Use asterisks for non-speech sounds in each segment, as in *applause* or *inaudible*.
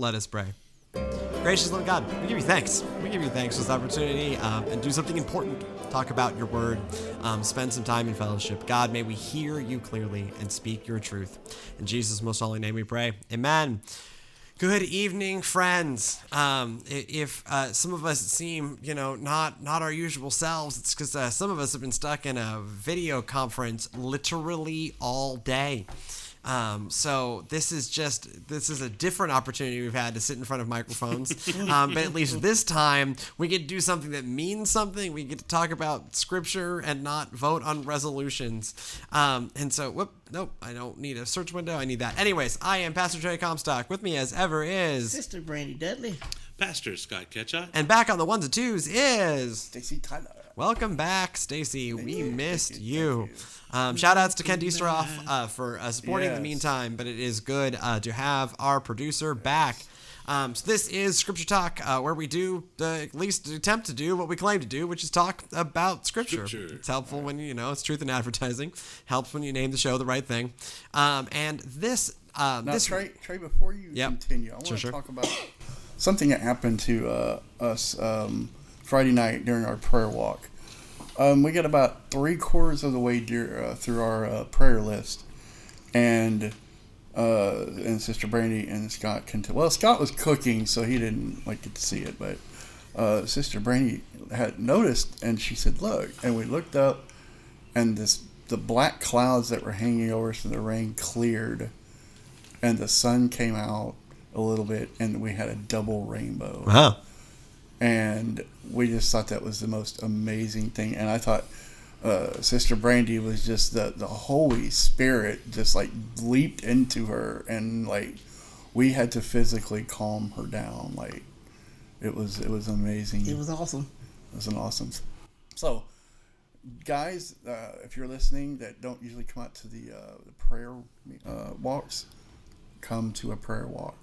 Let us pray. Gracious Lord God, we give you thanks. We give you thanks for this opportunity um, and do something important. Talk about your word, um, spend some time in fellowship. God, may we hear you clearly and speak your truth. In Jesus' most holy name we pray. Amen. Good evening, friends. Um, if uh, some of us seem, you know, not not our usual selves, it's because uh, some of us have been stuck in a video conference literally all day. Um, so this is just this is a different opportunity we've had to sit in front of microphones. *laughs* um, but at least this time we get to do something that means something. We get to talk about scripture and not vote on resolutions. Um, and so, whoop, nope, I don't need a search window. I need that. Anyways, I am Pastor Trey Comstock. With me as ever is, Sister Brandy Dudley. Pastor Scott Ketchuk. and back on the ones and twos is. Stacy Tyler. Welcome back, Stacy. We missed you. you, thank Um, shout outs to Ken Diesteroff uh, for uh, supporting in the meantime, but it is good uh, to have our producer back. Um, so this is Scripture Talk, uh, where we do uh, at least attempt to do what we claim to do, which is talk about Scripture. Scripture. It's helpful when you know it's truth in advertising. Helps when you name the show the right thing. Um, and this um, Now, this Trey, Trey, before you Yep. continue, I want Sure, to sure. talk about something that happened to uh, us um, Friday night during our prayer walk. Um, we got about three quarters of the way dear, uh, through our uh, prayer list, and uh, and Sister Brandy and Scott can. Well, Scott was cooking, so he didn't like get to see it, but uh, Sister Brandy had noticed, and she said, "Look," and we looked up, and this the black clouds that were hanging over us and the rain cleared, and the sun came out a little bit, and we had a double rainbow wow. And we just thought that was the most amazing thing. And I thought uh, Sister Brandy was just the the Holy Spirit just like leaped into her, and like we had to physically calm her down. Like it was it was amazing. It was awesome. It was an awesome. So, guys, uh, if you're listening that don't usually come out to the, uh, the prayer uh, walks, come to a prayer walk.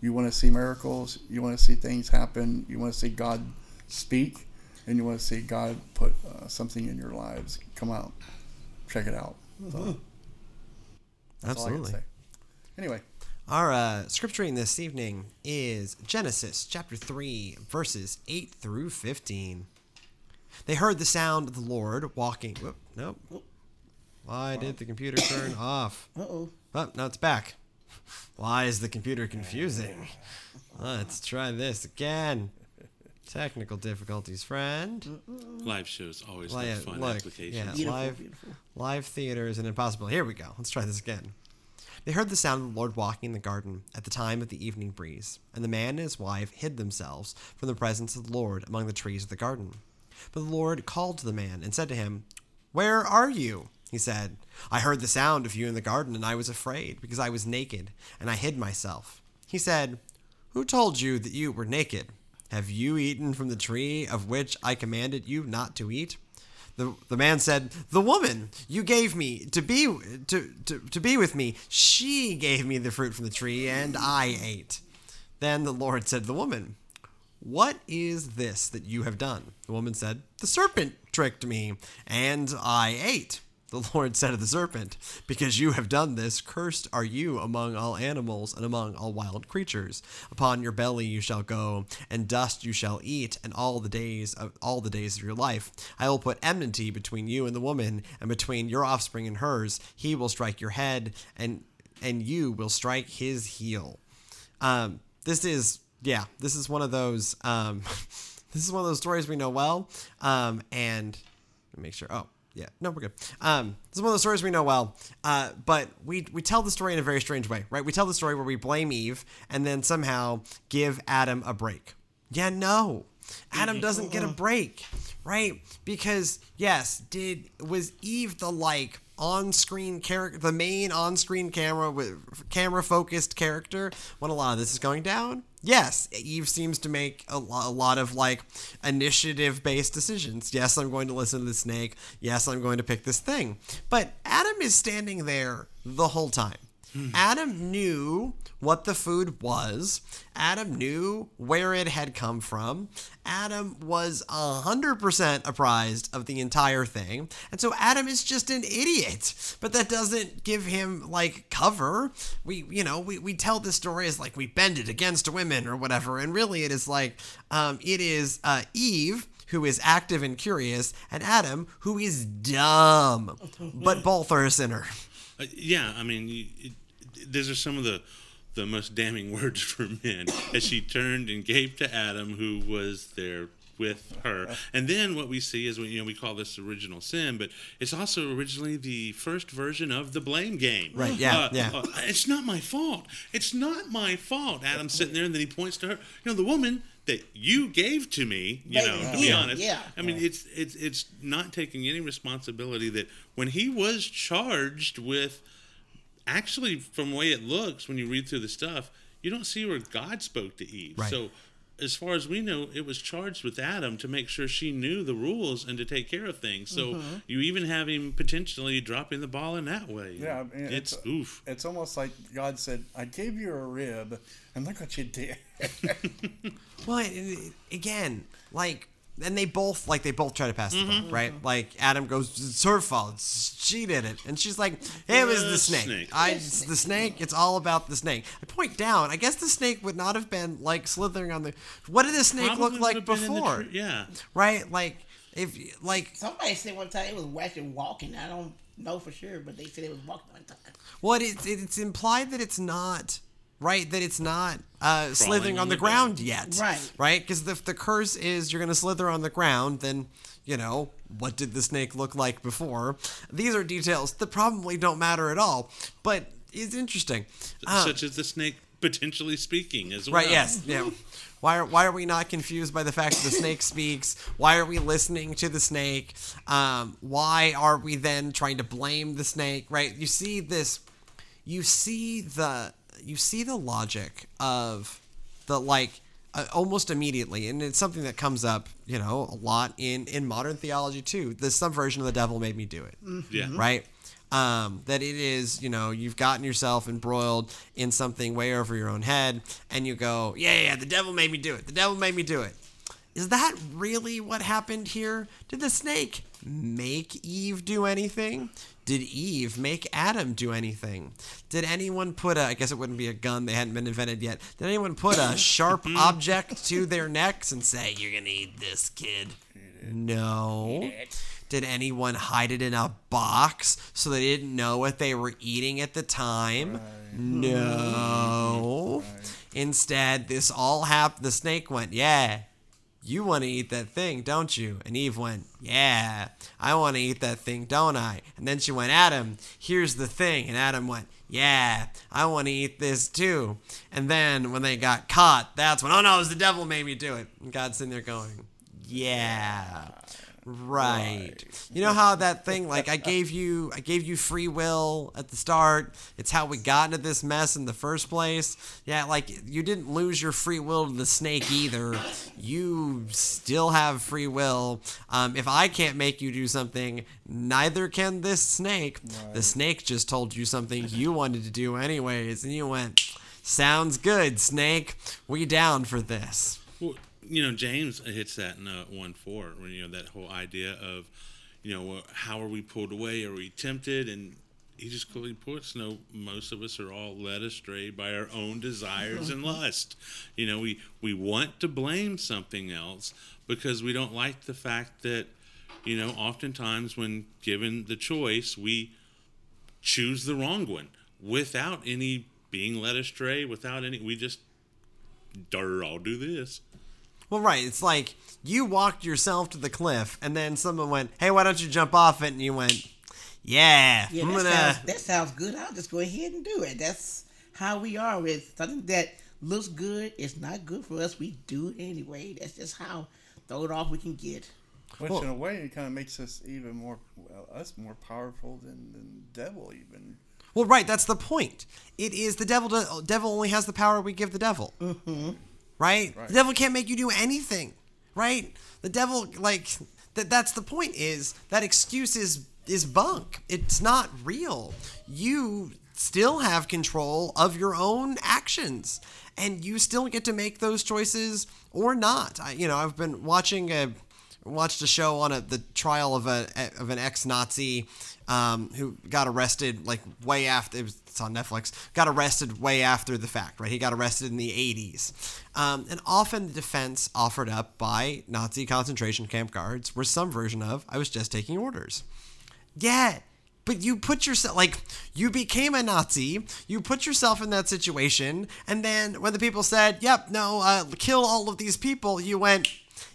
You want to see miracles. You want to see things happen. You want to see God speak, and you want to see God put uh, something in your lives. Come out, check it out. So, that's all Absolutely. say. Anyway, Our uh, scripture reading this evening is Genesis chapter 3, verses 8 through 15. They heard the sound of the Lord walking. Whoop, nope. Why did the computer turn *coughs* off? Uh oh. Oh, no, it's back. Why is the computer confusing? Let's try this again. Technical difficulties, friend. Live shows always Like, have fun look, applications. yeah. Beautiful, Live- beautiful. Live theater is an impossibility. Here we go. Let's try this again. They heard the sound of the Lord walking in the garden at the time of the evening breeze, and the man and his wife hid themselves from the presence of the Lord among the trees of the garden. But the Lord called to the man and said to him, Where are you? He said, I heard the sound of you in the garden, and I was afraid, because I was naked, and I hid myself. He said, Who told you that you were naked? Have you eaten from the tree of which I commanded you not to eat? The, the man said, The woman you gave me to be to, to, to be with me, she gave me the fruit from the tree, and I ate. Then the Lord said to the woman, What is this that you have done? The woman said, The serpent tricked me, and I ate. The *laughs* Lord said to the serpent, Because you have done this, cursed are you among all animals and among all wild creatures. Upon your belly you shall go, and dust you shall eat, and all the days of all the days of your life. I will put enmity between you and the woman, and between your offspring and hers. He will strike your head, and and you will strike his heel. Um, this is yeah, this is one of those um, *laughs* this is one of those stories we know well. Um, and make sure. Oh, yeah, no, we're good. Um, this is one of those stories we know well. Uh, but we we tell the story in a very strange way, right? We tell the story where we blame Eve and then somehow give Adam a break. Yeah, no. Adam doesn't get a break, right? Because yes, did was Eve the like on-screen character, the main on-screen camera with camera focused character when a lot of this is going down? Yes, Eve seems to make a, lo- a lot of like initiative-based decisions. Yes, I'm going to listen to the snake. Yes, I'm going to pick this thing. But Adam is standing there the whole time. Adam knew what the food was. Adam knew where it had come from. Adam was 100% apprised of the entire thing. And so Adam is just an idiot. But that doesn't give him like cover. We, you know, we, we tell this story as like we bend it against women or whatever. And really it is like, um, it is uh, Eve who is active and curious, and Adam, who is dumb. *laughs* But both are a sinner. Uh, yeah, I mean, it, these are some of the the most damning *laughs* words for men as she turned and gave to Adam, who was there with her. And then what we see is, you know, we call this original sin, but it's also originally the first version of the blame game. Right, yeah, Uh, yeah. uh, it's not my fault. It's not my fault. Adam's sitting there, and then he points to her. You know, the woman that you gave to me. You know, to be honest. yeah. I mean, it's it's it's not taking any responsibility that when he was charged with actually from the way it looks when you read through the stuff you don't see where god spoke to eve Right. so as far as we know it was charged with adam to make sure she knew the rules and to take care of things so Mm-hmm. you even have him potentially dropping the ball in that way Yeah, I mean, it's, it's- oof It's almost like God said, "I gave you a rib, and look what you did." *laughs* Well, it- it- again, like, and they both like they both try to pass the mm-hmm. buck, right? Like Adam goes, "It's her fault. She did it," and she's like, "It was the The snake. snake. I, it's the snake. It's all about the snake." I point down. I guess the snake would not have been like slithering on the. What did the snake Probably look like have been in the before? tree- yeah Right? Like, if like, Somebody said one time it was actually walking. I don't know for sure, but they said it was walking one time. what it's it's implied that it's not. Right, that it's not uh, slithering on on the, the ground bed. yet. Right. Right? Because if the curse is you're going to slither on the ground, then, you know, what did the snake look like before? These are details that probably don't matter at all, but it's interesting. Uh, such as the snake potentially speaking as well Right. Yes. Yeah. *laughs* Why are why are we not confused by the fact that the snake speaks? Why are we listening to the snake? Um, why are we then trying to blame the snake? Right. You see this. You see the you see the logic of the like uh, almost immediately, and it's something that comes up you know a lot in in modern theology too. The subversion of the devil made me do it yeah right? Um, that it is, you know, you've gotten yourself embroiled in something way over your own head, and you go, yeah, yeah, the devil made me do it. The devil made me do it. Is that really what happened here? Did the snake make Eve do anything? Did Eve make Adam do anything? Did anyone put a, I guess it wouldn't be a gun, they hadn't been invented yet. Did anyone put a *laughs* sharp object to their necks and say, you're going to eat this, kid? No. Did anyone hide it in a box so they didn't know what they were eating at the time? No. Instead, this all happened. The snake went, Yeah, you want to eat that thing, don't you? And Eve went, Yeah, I want to eat that thing, don't I? And then she went, Adam, here's the thing. And Adam went, Yeah, I want to eat this too. And then when they got caught, that's when, Oh no, it was the devil made me do it. And God's sitting there going, Yeah. Right. You know how that thing like I gave you I gave you free will at the start. It's how we got into this mess in the first place. Yeah, like you didn't lose your free will to the snake either. You still have free will. Um, if I can't make you do something, neither can this snake. The snake just told you something you wanted to do anyways, and you went, "Sounds good, snake. We down for this." You know, James hits that in uh, one four, when you know that whole idea of, you know, how are we pulled away? Are we tempted? And he just clearly puts, no, most of us are all led astray by our own desires and *laughs* lust. You know, we we want to blame something else because we don't like the fact that, you know, oftentimes when given the choice, we choose the wrong one without any being led astray, without any. We just, "Dar, I'll do this. Well, right. It's like you walked yourself to the cliff, and then someone went, "Hey, why don't you jump off it?" And you went, "Yeah, Yeah, I'm that, gonna." sounds, that sounds good. I'll just go ahead and do it. That's how we are with something that looks good. It's not good for us. We do it anyway. That's just how throw it off we can get. Which, Well- in a way, it kind of makes us even more, well, us more powerful than, than the devil, even. Well, right. That's the point. It is the devil. Do, devil only has the power we give the devil. Mm-hmm. Right? Right. The devil can't make you do anything. Right? The devil, like that. That's the point. Is that excuse is is bunk. It's not real. You still have control of your own actions and you still get to make those choices or not. I, you know, I've been watching a watched a show on a, the trial of a of an ex-Nazi um, who got arrested like way after it was, it's on Netflix. Got arrested way after the fact, right? He got arrested in the 80s, um, and often the defense offered up by Nazi concentration camp guards were some version of "I was just taking orders." Yeah, but you put yourself like you became a Nazi. You put yourself in that situation, and then when the people said, "Yep, no, uh, kill all of these people," you went,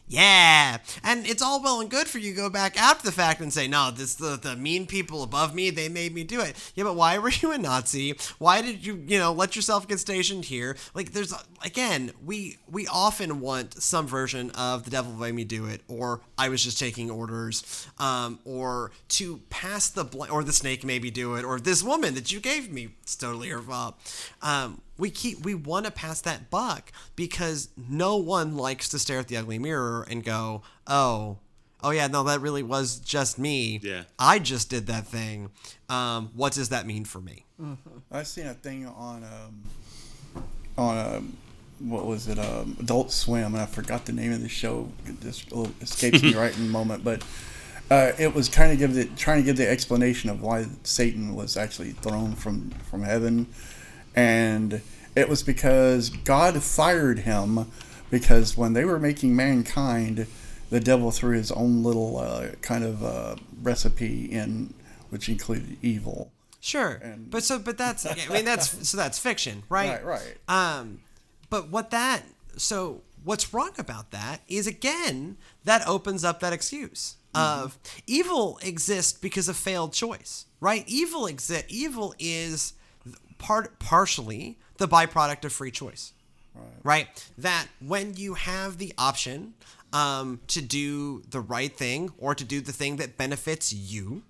yeah, and it's all well and good for you to go back after the fact and say, no, this the the mean people above me, they made me do it. Yeah, but why *laughs* were you a Nazi? Why did you, you know, let yourself get stationed here? Like, there's again, we we often want some version of the devil made me do it, or I was just taking orders, um, or to pass the bl- or the snake made me do it, or this woman that you gave me, it's totally her fault. Um, we keep we want to pass that buck because no one likes to stare at the ugly mirror and go, "Oh, oh yeah, no, that really was just me. Yeah. I just did that thing. Um, what does that mean for me?" I seen a thing on um, on um, what was it? Um, Adult Swim, and I forgot the name of the show. It just little escapes me *laughs* right in the moment, but. Uh, it was kind of give the trying to give the explanation of why Satan was actually thrown from from heaven, and it was because God fired him because when they were making mankind, the devil threw his own little uh, kind of uh, recipe in, which included evil. Sure, And- but so but that's I mean that's *laughs* so that's fiction, right? Right, right. Um, but what that so what's wrong about that is again that opens up that excuse of evil exists because of failed choice, right? Evil exist. Evil is part partially the byproduct of free choice, right? That when you have the option um, to do the right thing or to do the thing that benefits you,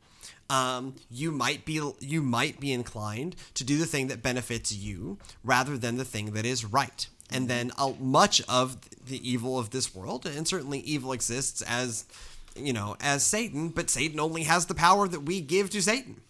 um, you might be you might be inclined to do the thing that benefits you rather than the thing that is right. And then uh, much of the evil of this world, and certainly evil exists as you know as Satan, but Satan only has the power that we give to Satan.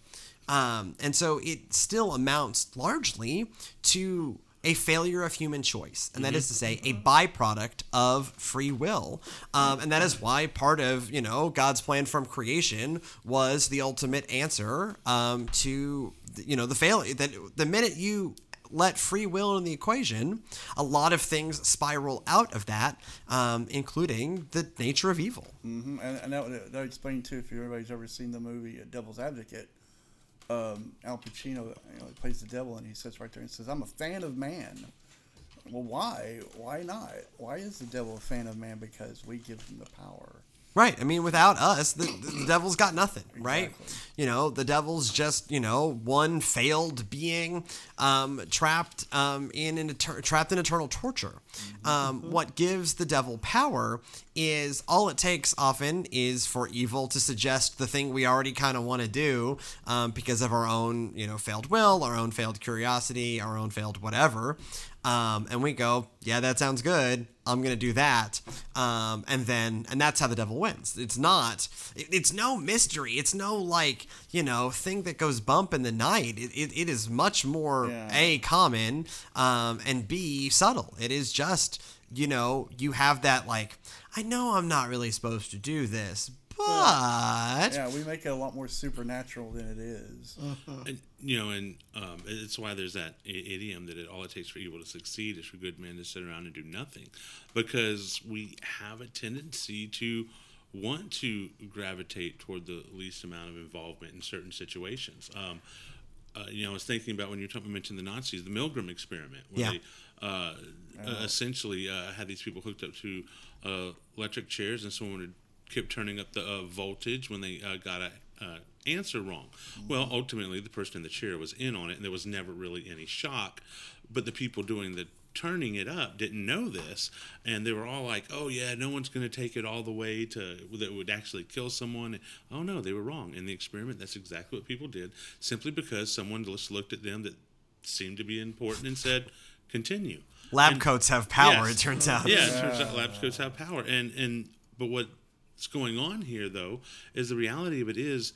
Um, and so it still amounts largely to a failure of human choice, and that is to say, a byproduct of free will. Um, and that is why part of you know God's plan from creation was the ultimate answer um, to you know the failure that the minute you let free will in the equation, a lot of things spiral out of that, um, including the nature of evil. hmm And, and that, would- that would explain too if everybody's ever seen the movie uh, Devil's Advocate. Um, Al Pacino you know, plays the devil, and he sits right there and says, "I'm a fan of man." Well, why? Why not? Why is the devil a fan of man? Because we give him the power. Right. I mean, without us, the, the devil's got nothing, right? Exactly. You know, the devil's just, you know, one failed being um, trapped um, in an eter- trapped in eternal torture. Um, what gives the devil power is all it takes often is for evil to suggest the thing we already kind of want to do um, because of our own, you know, failed will, our own failed curiosity, our own failed whatever. Um, and we go, yeah, that sounds good. I'm gonna do that, um, and then and that's how the devil wins. It's not. It, it's no mystery. It's no like you know thing that goes bump in the night. It, it, it is much more Yeah. a common um, and b subtle. It is just you know you have that like I know I'm not really supposed to do this, but Yeah, we make it a lot more supernatural than it is. And, you know, and um, it's why there's that idiom that it, all it takes for evil to succeed is for good men to sit around and do nothing, because we have a tendency to want to gravitate toward the least amount of involvement in certain situations. Um, uh, you know, I was thinking about when you talk, mentioned the Nazis, the Milgram experiment, where Yeah. they uh, uh, essentially uh, had these people hooked up to uh, electric chairs, and someone would keep turning up the uh, voltage when they uh, got a uh, answer wrong. Well, ultimately, the person in the chair was in on it, and there was never really any shock. But the people doing the turning it up didn't know this, and they were all like, "Oh yeah, no one's going to take it all the way to that would actually kill someone." Oh no, they were wrong. In the experiment, that's exactly what people did, simply because someone just looked at them that seemed to be important and said, "Continue." lab And- coats have power. Yes. It turns out. Yeah, it turns out lab coats have power, and and but what's going on here though is the reality of it is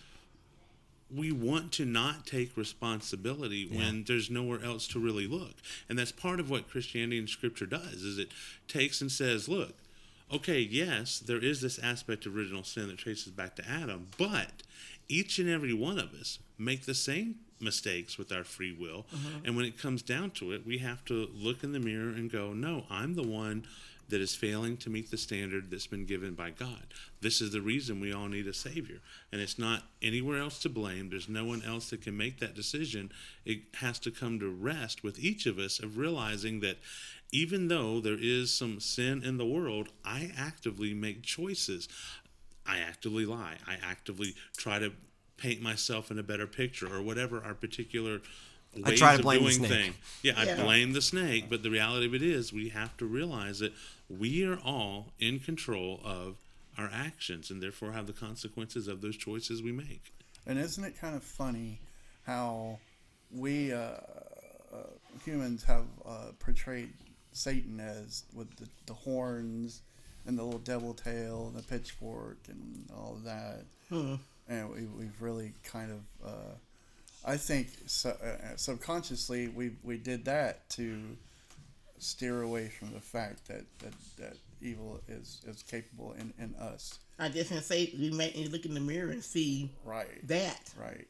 we want to not take responsibility when there's nowhere else to really look. And that's part of what Christianity and scripture does is it takes and says, look, okay, yes, there is this aspect of original sin that traces back to Adam, but each and every one of us make the same mistakes with our free will. Mm-hmm. And when it comes down to it, we have to look in the mirror and go, no, I'm the one that is failing to meet the standard that's been given by God. This is the reason we all need a Savior. And it's not anywhere else to blame. There's no one else that can make that decision. It has to come to rest with each of us of realizing that even though there is some sin in the world, I actively make choices. I actively lie. I actively try to paint myself in a better picture or whatever our particular I ways try to of blame the doing snake. thing. Yeah, I blame the snake, but the reality of it is we have to realize that we are all in control of our actions and therefore have the consequences of those choices we make. And isn't it kind of funny how we uh, uh, humans have uh, portrayed Satan as with the, the horns and the little devil tail and the pitchfork and all of that? And we, we've really kind of, uh, I think, su- uh, subconsciously, we, we did that to steer away from the fact that, that, that evil is, is capable in, in us. I just want to say we might need to look in the mirror and see Right. that. Right.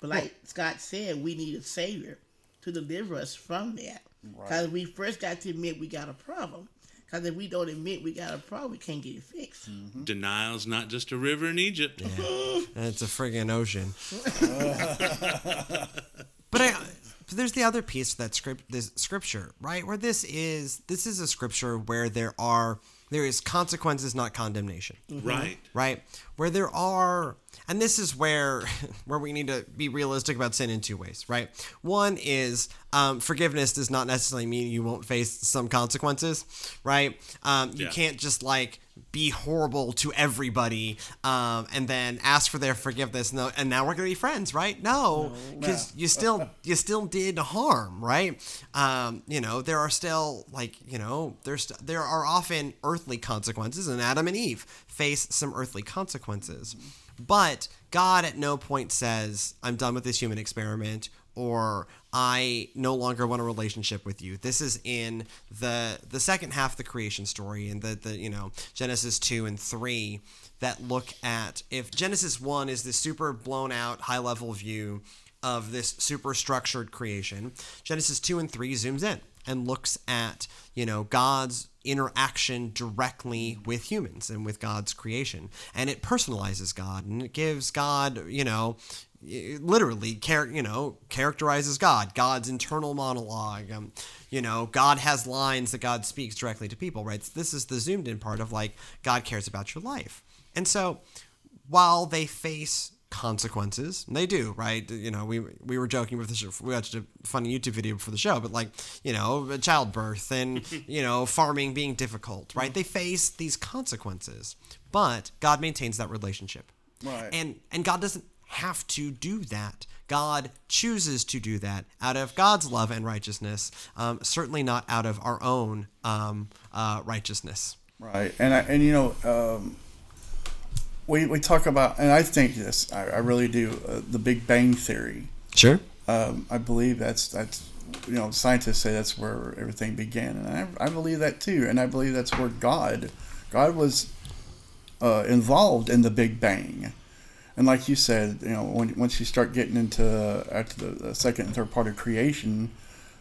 But like Scott said, we need a savior to deliver us from that. Right. Because we first got to admit we got a problem. Because if we don't admit we got a problem, we can't get it fixed. Mm-hmm. Denial's not just a river in Egypt. And it's a friggin' ocean. *laughs* but I, but there's the other piece of that script, this scripture, right? Where this is, this is a scripture where there are, there is consequences, not condemnation, Right. right? Where there are, and this is where, *laughs* where we need to be realistic about sin in two ways, right? One is um, forgiveness does not necessarily mean you won't face some consequences, right? Um, you Yeah. can't just like be horrible to everybody um, and then ask for their forgiveness and, and now we're gonna be friends right? No because you still *laughs* you still did harm right? Um, you know there are still like you know there's there are often earthly consequences and adam and eve. Face some earthly consequences. But god at no point says i'm done with this human experiment or I no longer want a relationship with you. This is in the the second half of the creation story in the the you know Genesis 2 and 3 that look at if Genesis 1 is this super blown out high level view of this super structured creation, Genesis 2 and 3 zooms in and looks at, you know, God's interaction directly with humans and with God's creation. And it personalizes God and it gives God, you know, literally char- you know characterizes god god's internal monologue um, you know god has lines that god speaks directly to people right? This is the zoomed in part of like god cares about your life. And so while they face consequences and they do right? You know we we were joking with the show we watched a funny youtube video for the show but like you know childbirth and *laughs* you know farming being difficult right? They face these consequences but god maintains that relationship. Right. and and god doesn't have to do that. God chooses to do that out of God's love and righteousness, um, certainly not out of our own um, uh, righteousness. Right, and I, and you know, um, we we talk about, and I think this, I, I really do, uh, the Big Bang Theory. Sure. Um, I believe that's that's you know scientists say that's where everything began, and I, I believe that too, and I believe that's where God, God was uh, involved in the Big Bang, and like you said, you know, when once you start getting into after the, the second and third part of creation,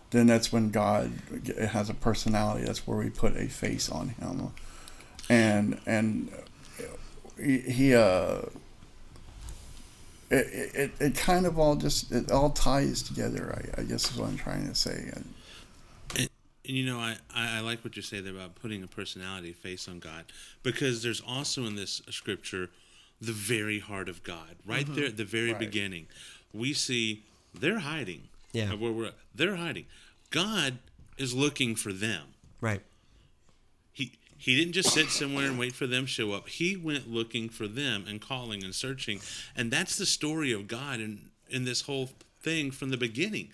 then that's when God has a personality. That's where we put a face on him, and and he, he uh. It, it, it kind of all just it all ties together. I, I guess is what I'm trying to say. And, and you know, I, I like what you say there about putting a personality face on God because there's also in this scripture the very heart of God, right mm-hmm. there at the very Right. beginning. We see they're hiding. Yeah. Where we're, they're hiding. God is looking for them. Right. He he didn't just sit somewhere and wait for them to show up. He went looking for them and calling and searching. And that's the story of God in in this whole thing from the beginning.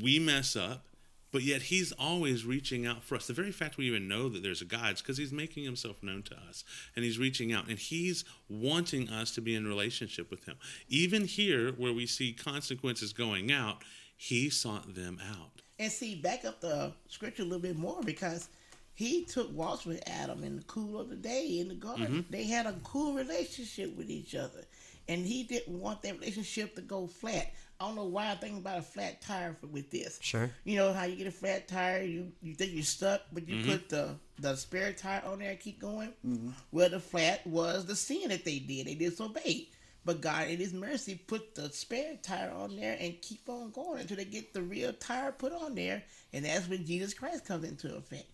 We mess up but yet he's always reaching out for us. The very fact we even know that there's a God is because he's making himself known to us and he's reaching out and he's wanting us to be in relationship with him. Even here, where we see consequences going out, he sought them out. And see, back up the scripture a little bit more because he took walks with Adam in the cool of the day in the garden. Mm-hmm. They had a cool relationship with each other. And he didn't want that relationship to go flat. I don't know why I think about a flat tire for, with this. Sure. You know how you get a flat tire, you, you think you're stuck, but you Mm-hmm. put the, the spare tire on there and keep going. Well, the flat was the sin that they did. They disobeyed. But God, in His mercy, put the spare tire on there and keep on going until they get the real tire put on there. And that's when Jesus Christ comes into effect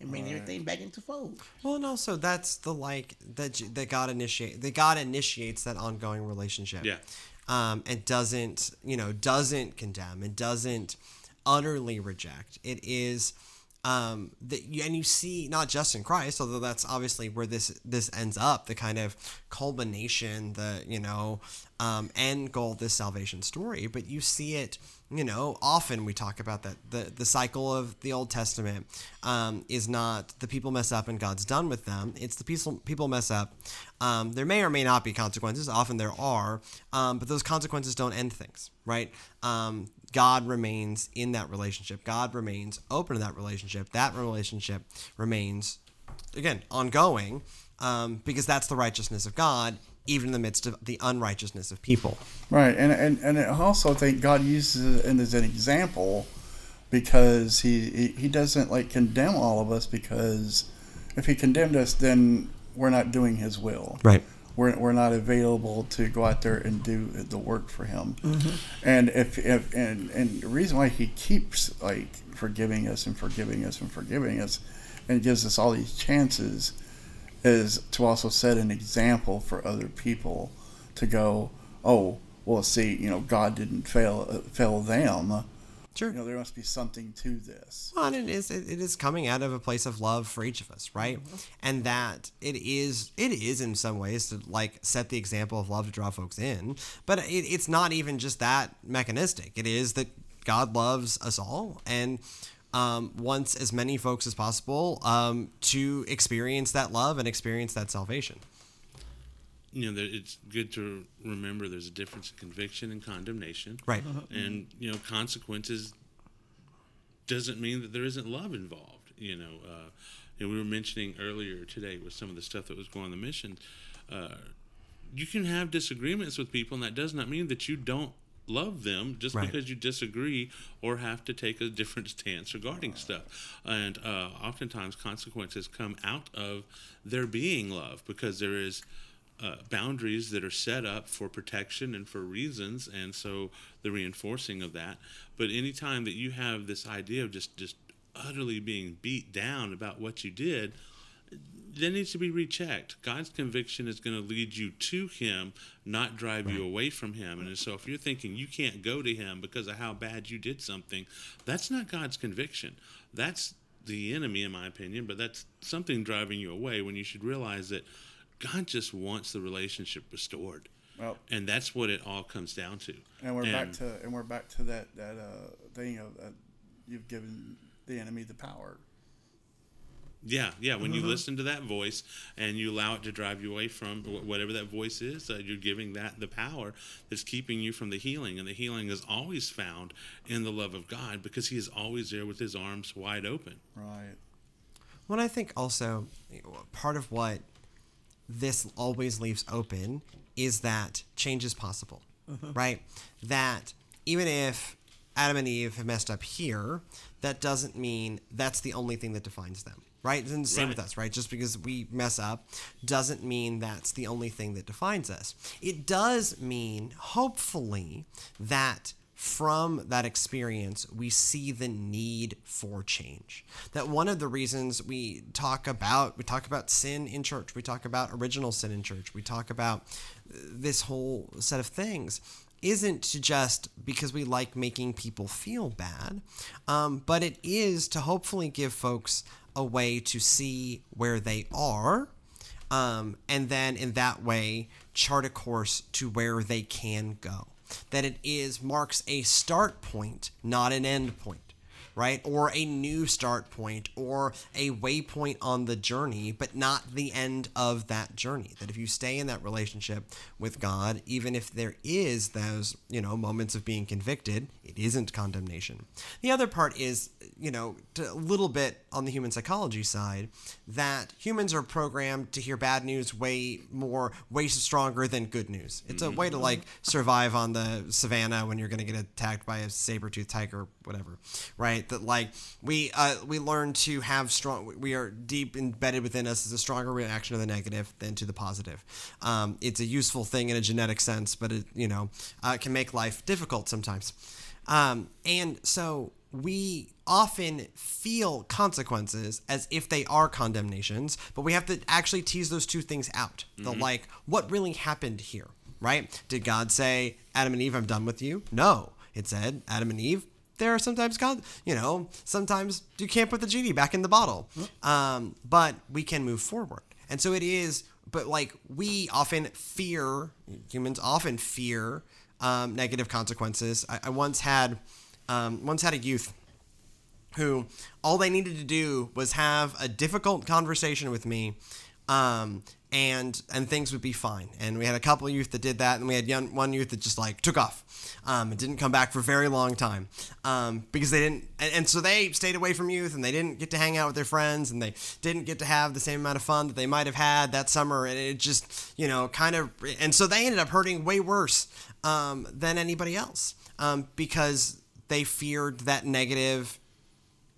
and brings everything back into fold. Well, and also that's the like that that God initiate that God initiates that ongoing relationship. Yeah. Um, and doesn't you know doesn't condemn and doesn't utterly reject. It is um that you, and you see not just in Christ, although that's obviously where this this ends up, the kind of culmination, the you know um, end goal this salvation story. But you see it, you know, often we talk about that the the cycle of the Old Testament um, is not the people mess up and God's done with them. It's the people people mess up. Um, there may or may not be consequences. Often there are, um, but those consequences don't end things, right? Um, God remains in that relationship. God remains open to that relationship. That relationship remains, again, ongoing, um, because that's the righteousness of God, even in the midst of the unrighteousness of people. Right, and and and I also think God uses it as an example because he, he he doesn't like condemn all of us because if he condemned us, then we're not doing His will. Right. We're, we're not available to go out there and do the work for Him. Mm-hmm. And if if and and the reason why He keeps like forgiving us and forgiving us and forgiving us, and gives us all these chances, is to also set an example for other people to go, oh, well, see, you know, God didn't fail uh, fail them. Sure. You know, there must be something to this. Well, and it is it, it is coming out of a place of love for each of us, right? Mm-hmm. And that it is it is in some ways to like set the example of love to draw folks in, but it, it's not even just that mechanistic. It is that God loves us all and um, wants as many folks as possible um, to experience that love and experience that salvation. You know, it's good to remember there's a difference in conviction and condemnation. Right. and you know consequences doesn't mean that there isn't love involved you know uh, you know we were mentioning earlier today with some of the stuff that was going on the mission uh, you can have disagreements with people and that does not mean that you don't love them just Right. because you disagree or have to take a different stance regarding stuff and uh, oftentimes consequences come out of there being love because there is uh, boundaries that are set up for protection and for reasons, and so the reinforcing of that. But anytime that you have this idea of just just utterly being beat down about what you did, that needs to be rechecked. God's conviction is going to lead you to Him, not drive you away from Him. And so, if you're thinking you can't go to Him because of how bad you did something, that's not God's conviction. That's the enemy, in my opinion. But that's something driving you away when you should realize that God just wants the relationship restored. Well, And that's what it all comes down to. and we're back to and we're back to that that uh, thing of uh, you've given the enemy the power. Yeah, yeah. When you listen to that voice and you allow it to drive you away from whatever that voice is, uh, you're giving that the power that's keeping you from the healing. And the healing is always found in the love of God because He is always there with His arms wide open. Right. Well, I think also part of what this always leaves open is that change is possible, right? That even if Adam and Eve have messed up here, that doesn't mean that's the only thing that defines them, right? And the same with us, right? Just because we mess up doesn't mean that's the only thing that defines us. It does mean, hopefully, that from that experience, we see the need for change. That one of the reasons we talk about we talk about sin in church, we talk about original sin in church, we talk about uh, this whole set of things isn't to just because we like making people feel bad, um, but it is to hopefully give folks a way to see where they are um, and then in that way chart a course to where they can go that it is marks a start point not an end point right? Or a new start point or a waypoint on the journey, but not the end of that journey. That if you stay in that relationship with God, even if there is those, you know, moments of being convicted, it isn't condemnation. The other part is, you know, a little bit on the human psychology side that humans are programmed to hear bad news way more, way stronger than good news. It's a way to like survive on the savannah when you're going to get attacked by a saber-toothed tiger, whatever, right? That like we uh, we learn to have strong. We are deep embedded within us is a stronger reaction to the negative than to the positive. Um, it's a useful thing in a genetic sense, but it you know uh, can make life difficult sometimes. Um, and so we often feel consequences as if they are condemnations, but we have to actually tease those two things out. The like, what really happened here, right? Did God say, Adam and Eve, I'm done with you? No. It said, Adam and Eve, there are sometimes God, you know, sometimes you can't put the genie back in the bottle. Um, but we can move forward. And so it is, but like we often fear, humans often fear um, negative consequences. I, I once had, um, once had a youth who all they needed to do was have a difficult conversation with me um, and and things would be fine and we had a couple of youth that did that and we had young, one youth that just like took off um, and didn't come back for a very long time um, because they didn't and, and so they stayed away from youth and they didn't get to hang out with their friends and they didn't get to have the same amount of fun that they might have had that summer and it just you know kind of and so they ended up hurting way worse um, than anybody else um, because they feared that negative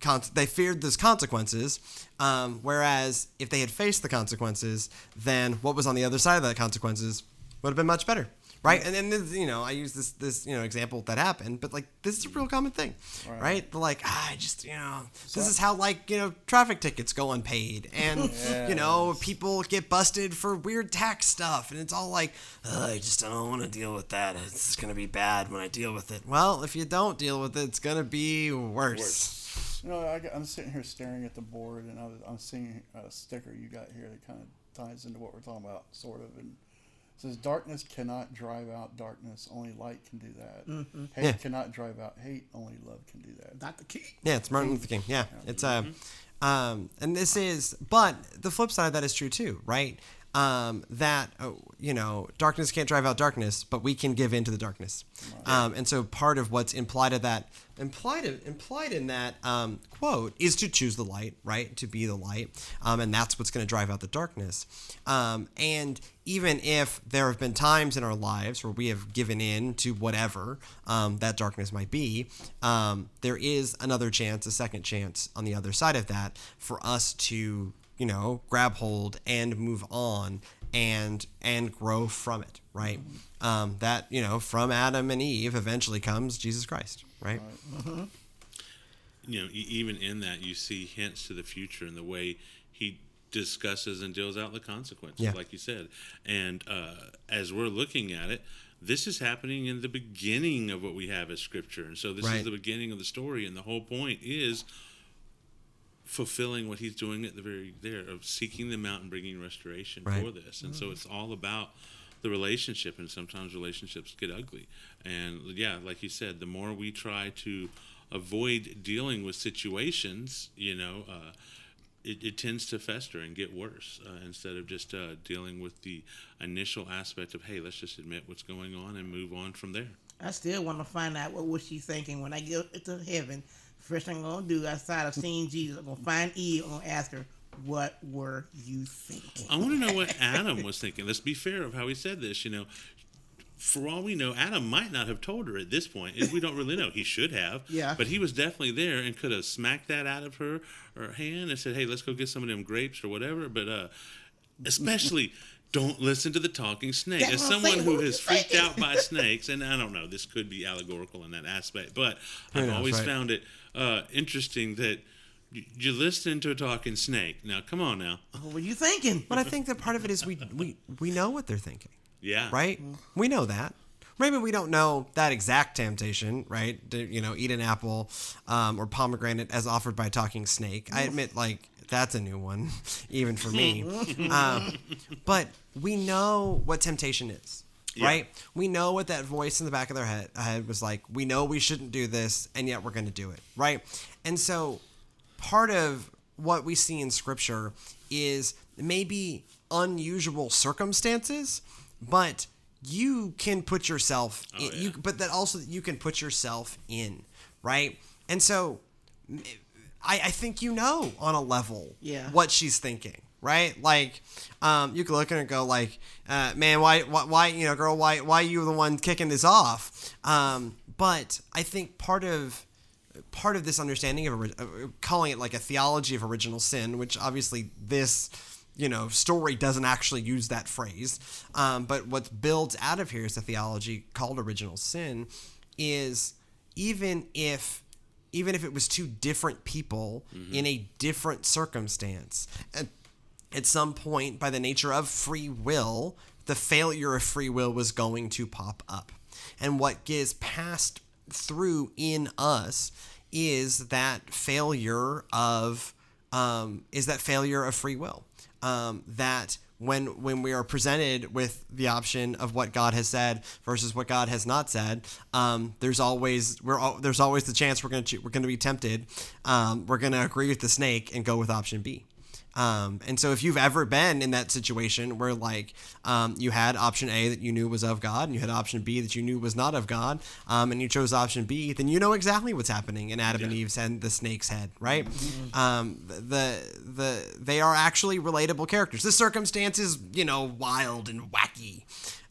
con- they feared those consequences. Um, whereas if they had faced the consequences, then what was on the other side of that consequences would have been much better, right? And then this, you know, I use this this you know example that happened, but like this is a real common thing, right? They're like, ah, I just you know, this is how like you know traffic tickets go unpaid, *laughs* and you know people get busted for weird tax stuff, and it's all like, I just don't want to deal with that. It's gonna be bad when I deal with it. Well, if you don't deal with it, it's gonna be worse. You know, I, am sitting here staring at the board, and I was, I'm seeing a sticker you got here that kind of ties into what we're talking about, sort of. And says, "Darkness cannot drive out darkness; only light can do that. Hate Yeah. cannot drive out hate; only love can do that." not the key Yeah, it's Martin Luther King. Yeah, it's uh, um, and this is, but the flip side of that is true too, right? Um, that oh, you know, darkness can't drive out darkness, but we can give in to the darkness. Um, and so part of what's implied of that, implied implied in that um, quote is to choose the light, right? To be the light, um, and that's what's going to drive out the darkness. Um, and even if there have been times in our lives where we have given in to whatever um, that darkness might be, um, there is another chance, a second chance on the other side of that for us to, you know, grab hold and move on and and grow from it, right? Um, that you know, from Adam and Eve, eventually comes Jesus Christ, right? you know, e- even in that, you see hints to the future in the way he discusses and deals out the consequences, Yeah. like you said. And uh, as we're looking at it, this is happening in the beginning of what we have as scripture. And so this Right. is the beginning of the story. And the whole point is fulfilling what he's doing at the very there of seeking them out and bringing restoration Right. for this. And so it's all about the relationship and sometimes relationships get ugly. And yeah, like you said, the more we try to avoid dealing with situations, you know, uh, it, it tends to fester and get worse uh, instead of just uh, dealing with the initial aspect of, hey, let's just admit what's going on and move on from there. I still want to find out what was she thinking when I get to heaven. First thing I'm gonna do outside of seeing Jesus, I'm gonna find Eve. I'm gonna ask her, "What were you thinking?" I want to know what Adam was thinking. Let's be fair of how he said this. You know, for all we know, Adam might not have told her at this point. We don't really know. He should have. Yeah. But he was definitely there and could have smacked that out of her her hand and said, "Hey, let's go get some of them grapes or whatever." But uh, especially. Don't listen to the talking snake. That's As someone who has freaked thinking? out by snakes, and I don't know, this could be allegorical in that aspect, but I've knows, always right? found it uh, interesting that y- you listen to a talking snake. Now, come on now. What are you thinking? But I think that part of it is we we we know what they're thinking. Yeah. right? We know that. Maybe we don't know that exact temptation, right? To, you know, eat an apple um, or pomegranate as offered by a talking snake. I admit, like, that's a new one, *laughs* even for me. *laughs* um, but we know what temptation is. Yeah. right? We know what that voice in the back of their head, head was like. We know we shouldn't do this, and yet we're going to do it, right? And so, part of what we see in Scripture is maybe unusual circumstances, but you can put yourself, oh, in, Oh, you, yeah. but that also you can put yourself in, right? And so, I, I think you know on a level Yeah. what she's thinking, right? Like, um, you can look at her and go like, uh, "Man, why, why, why, you know, girl, why, why you the one kicking this off?" Um, but I think part of part of this understanding of uh, calling it like a theology of original sin, which obviously this you know story doesn't actually use that phrase, um, but what builds out of here is a theology called original sin, is even if even if it was two different people in a different circumstance at, at some point by the nature of free will the failure of free will was going to pop up and what gets passed through in us is that failure of um, is that failure of free will um, that when when we are presented with the option of what God has said versus what God has not said, um, there's always we're al- there's always the chance we're gonna we're gonna be tempted. Um, we're gonna agree with the snake and go with option B. Um, and so if you've ever been in that situation where like um, you had option A that you knew was of God and you had option B that you knew was not of God, um, and you chose option B, then you know exactly what's happening in Adam and Yeah. Eve's and the snake's head, right? Um, the the they are actually relatable characters. The circumstance is you know wild and wacky,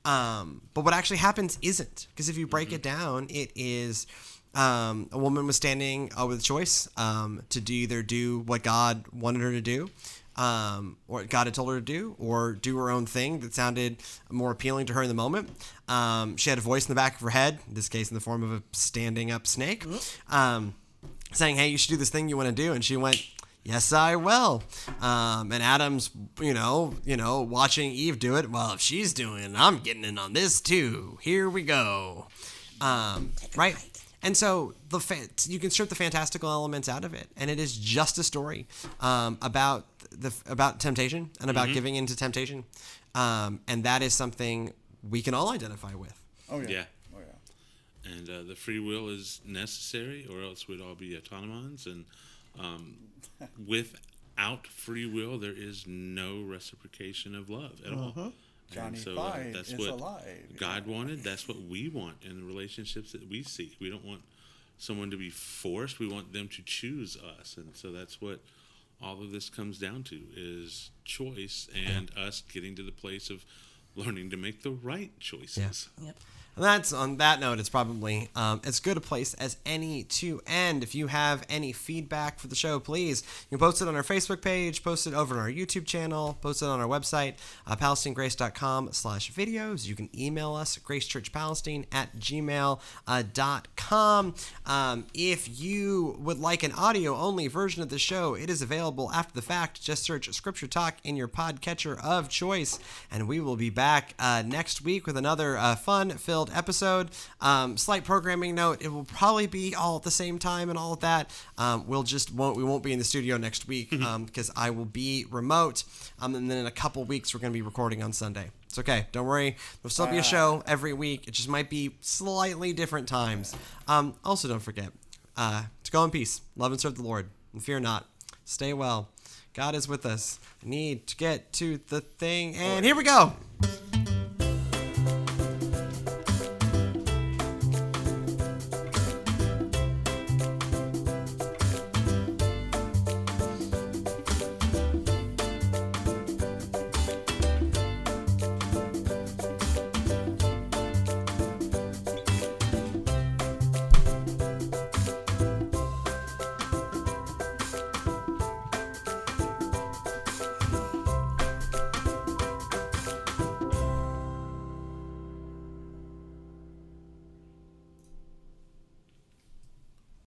um, but what actually happens isn't because if you break it down, it is um, a woman was standing uh, with a choice um, to do either do what God wanted her to do, um, or what God had told her to do, or do her own thing that sounded more appealing to her in the moment. Um, she had a voice in the back of her head, in this case in the form of a standing up snake, um, saying, "Hey, you should do this thing you want to do," and she went. Yes, I will. Um, and Adam's, you know, you know, watching Eve do it. Well, if she's doing it, I'm getting in on this too. Here we go. Um, right. And so the fa- you can strip the fantastical elements out of it, and it is just a story um, about the about temptation and about giving into temptation, um, and that is something we can all identify with. Oh yeah. Yeah. Oh yeah. and uh, the free will is necessary, or else we'd all be autonomons. And um, *laughs* without free will, there is no reciprocation of love at all. And Johnny so uh, Five that's is what alive. God wanted. That's what we want in the relationships that we seek. We don't want someone to be forced. We want them to choose us, and so that's what all of this comes down to is choice and us getting to the place of learning to make the right choices. Yep. And that's on that note. It's probably um, as good a place as any to end. If you have any feedback for the show, please you can post it on our Facebook page, post it over on our YouTube channel, post it on our website, uh, PalestineGrace.com/slash videos. You can email us gracechurchpalestine at gmail uh. Um, if you would like an audio only version of the show, it is available after the fact. Just search Scripture Talk in your podcatcher of choice, and we will be back uh, next week with another uh, fun-filled episode. Um, slight programming note: it will probably be all at the same time and all of that. Um, we'll just won't we won't be in the studio next week because I will be remote, um, and then in a couple weeks we're going to be recording on Sunday. It's okay. Don't worry. There'll still be a show every week. It just might be slightly different times. Um, also, don't forget uh, to go in peace, love and serve the Lord, and fear not. Stay well. God is with us. I need to get to the thing, and here we go.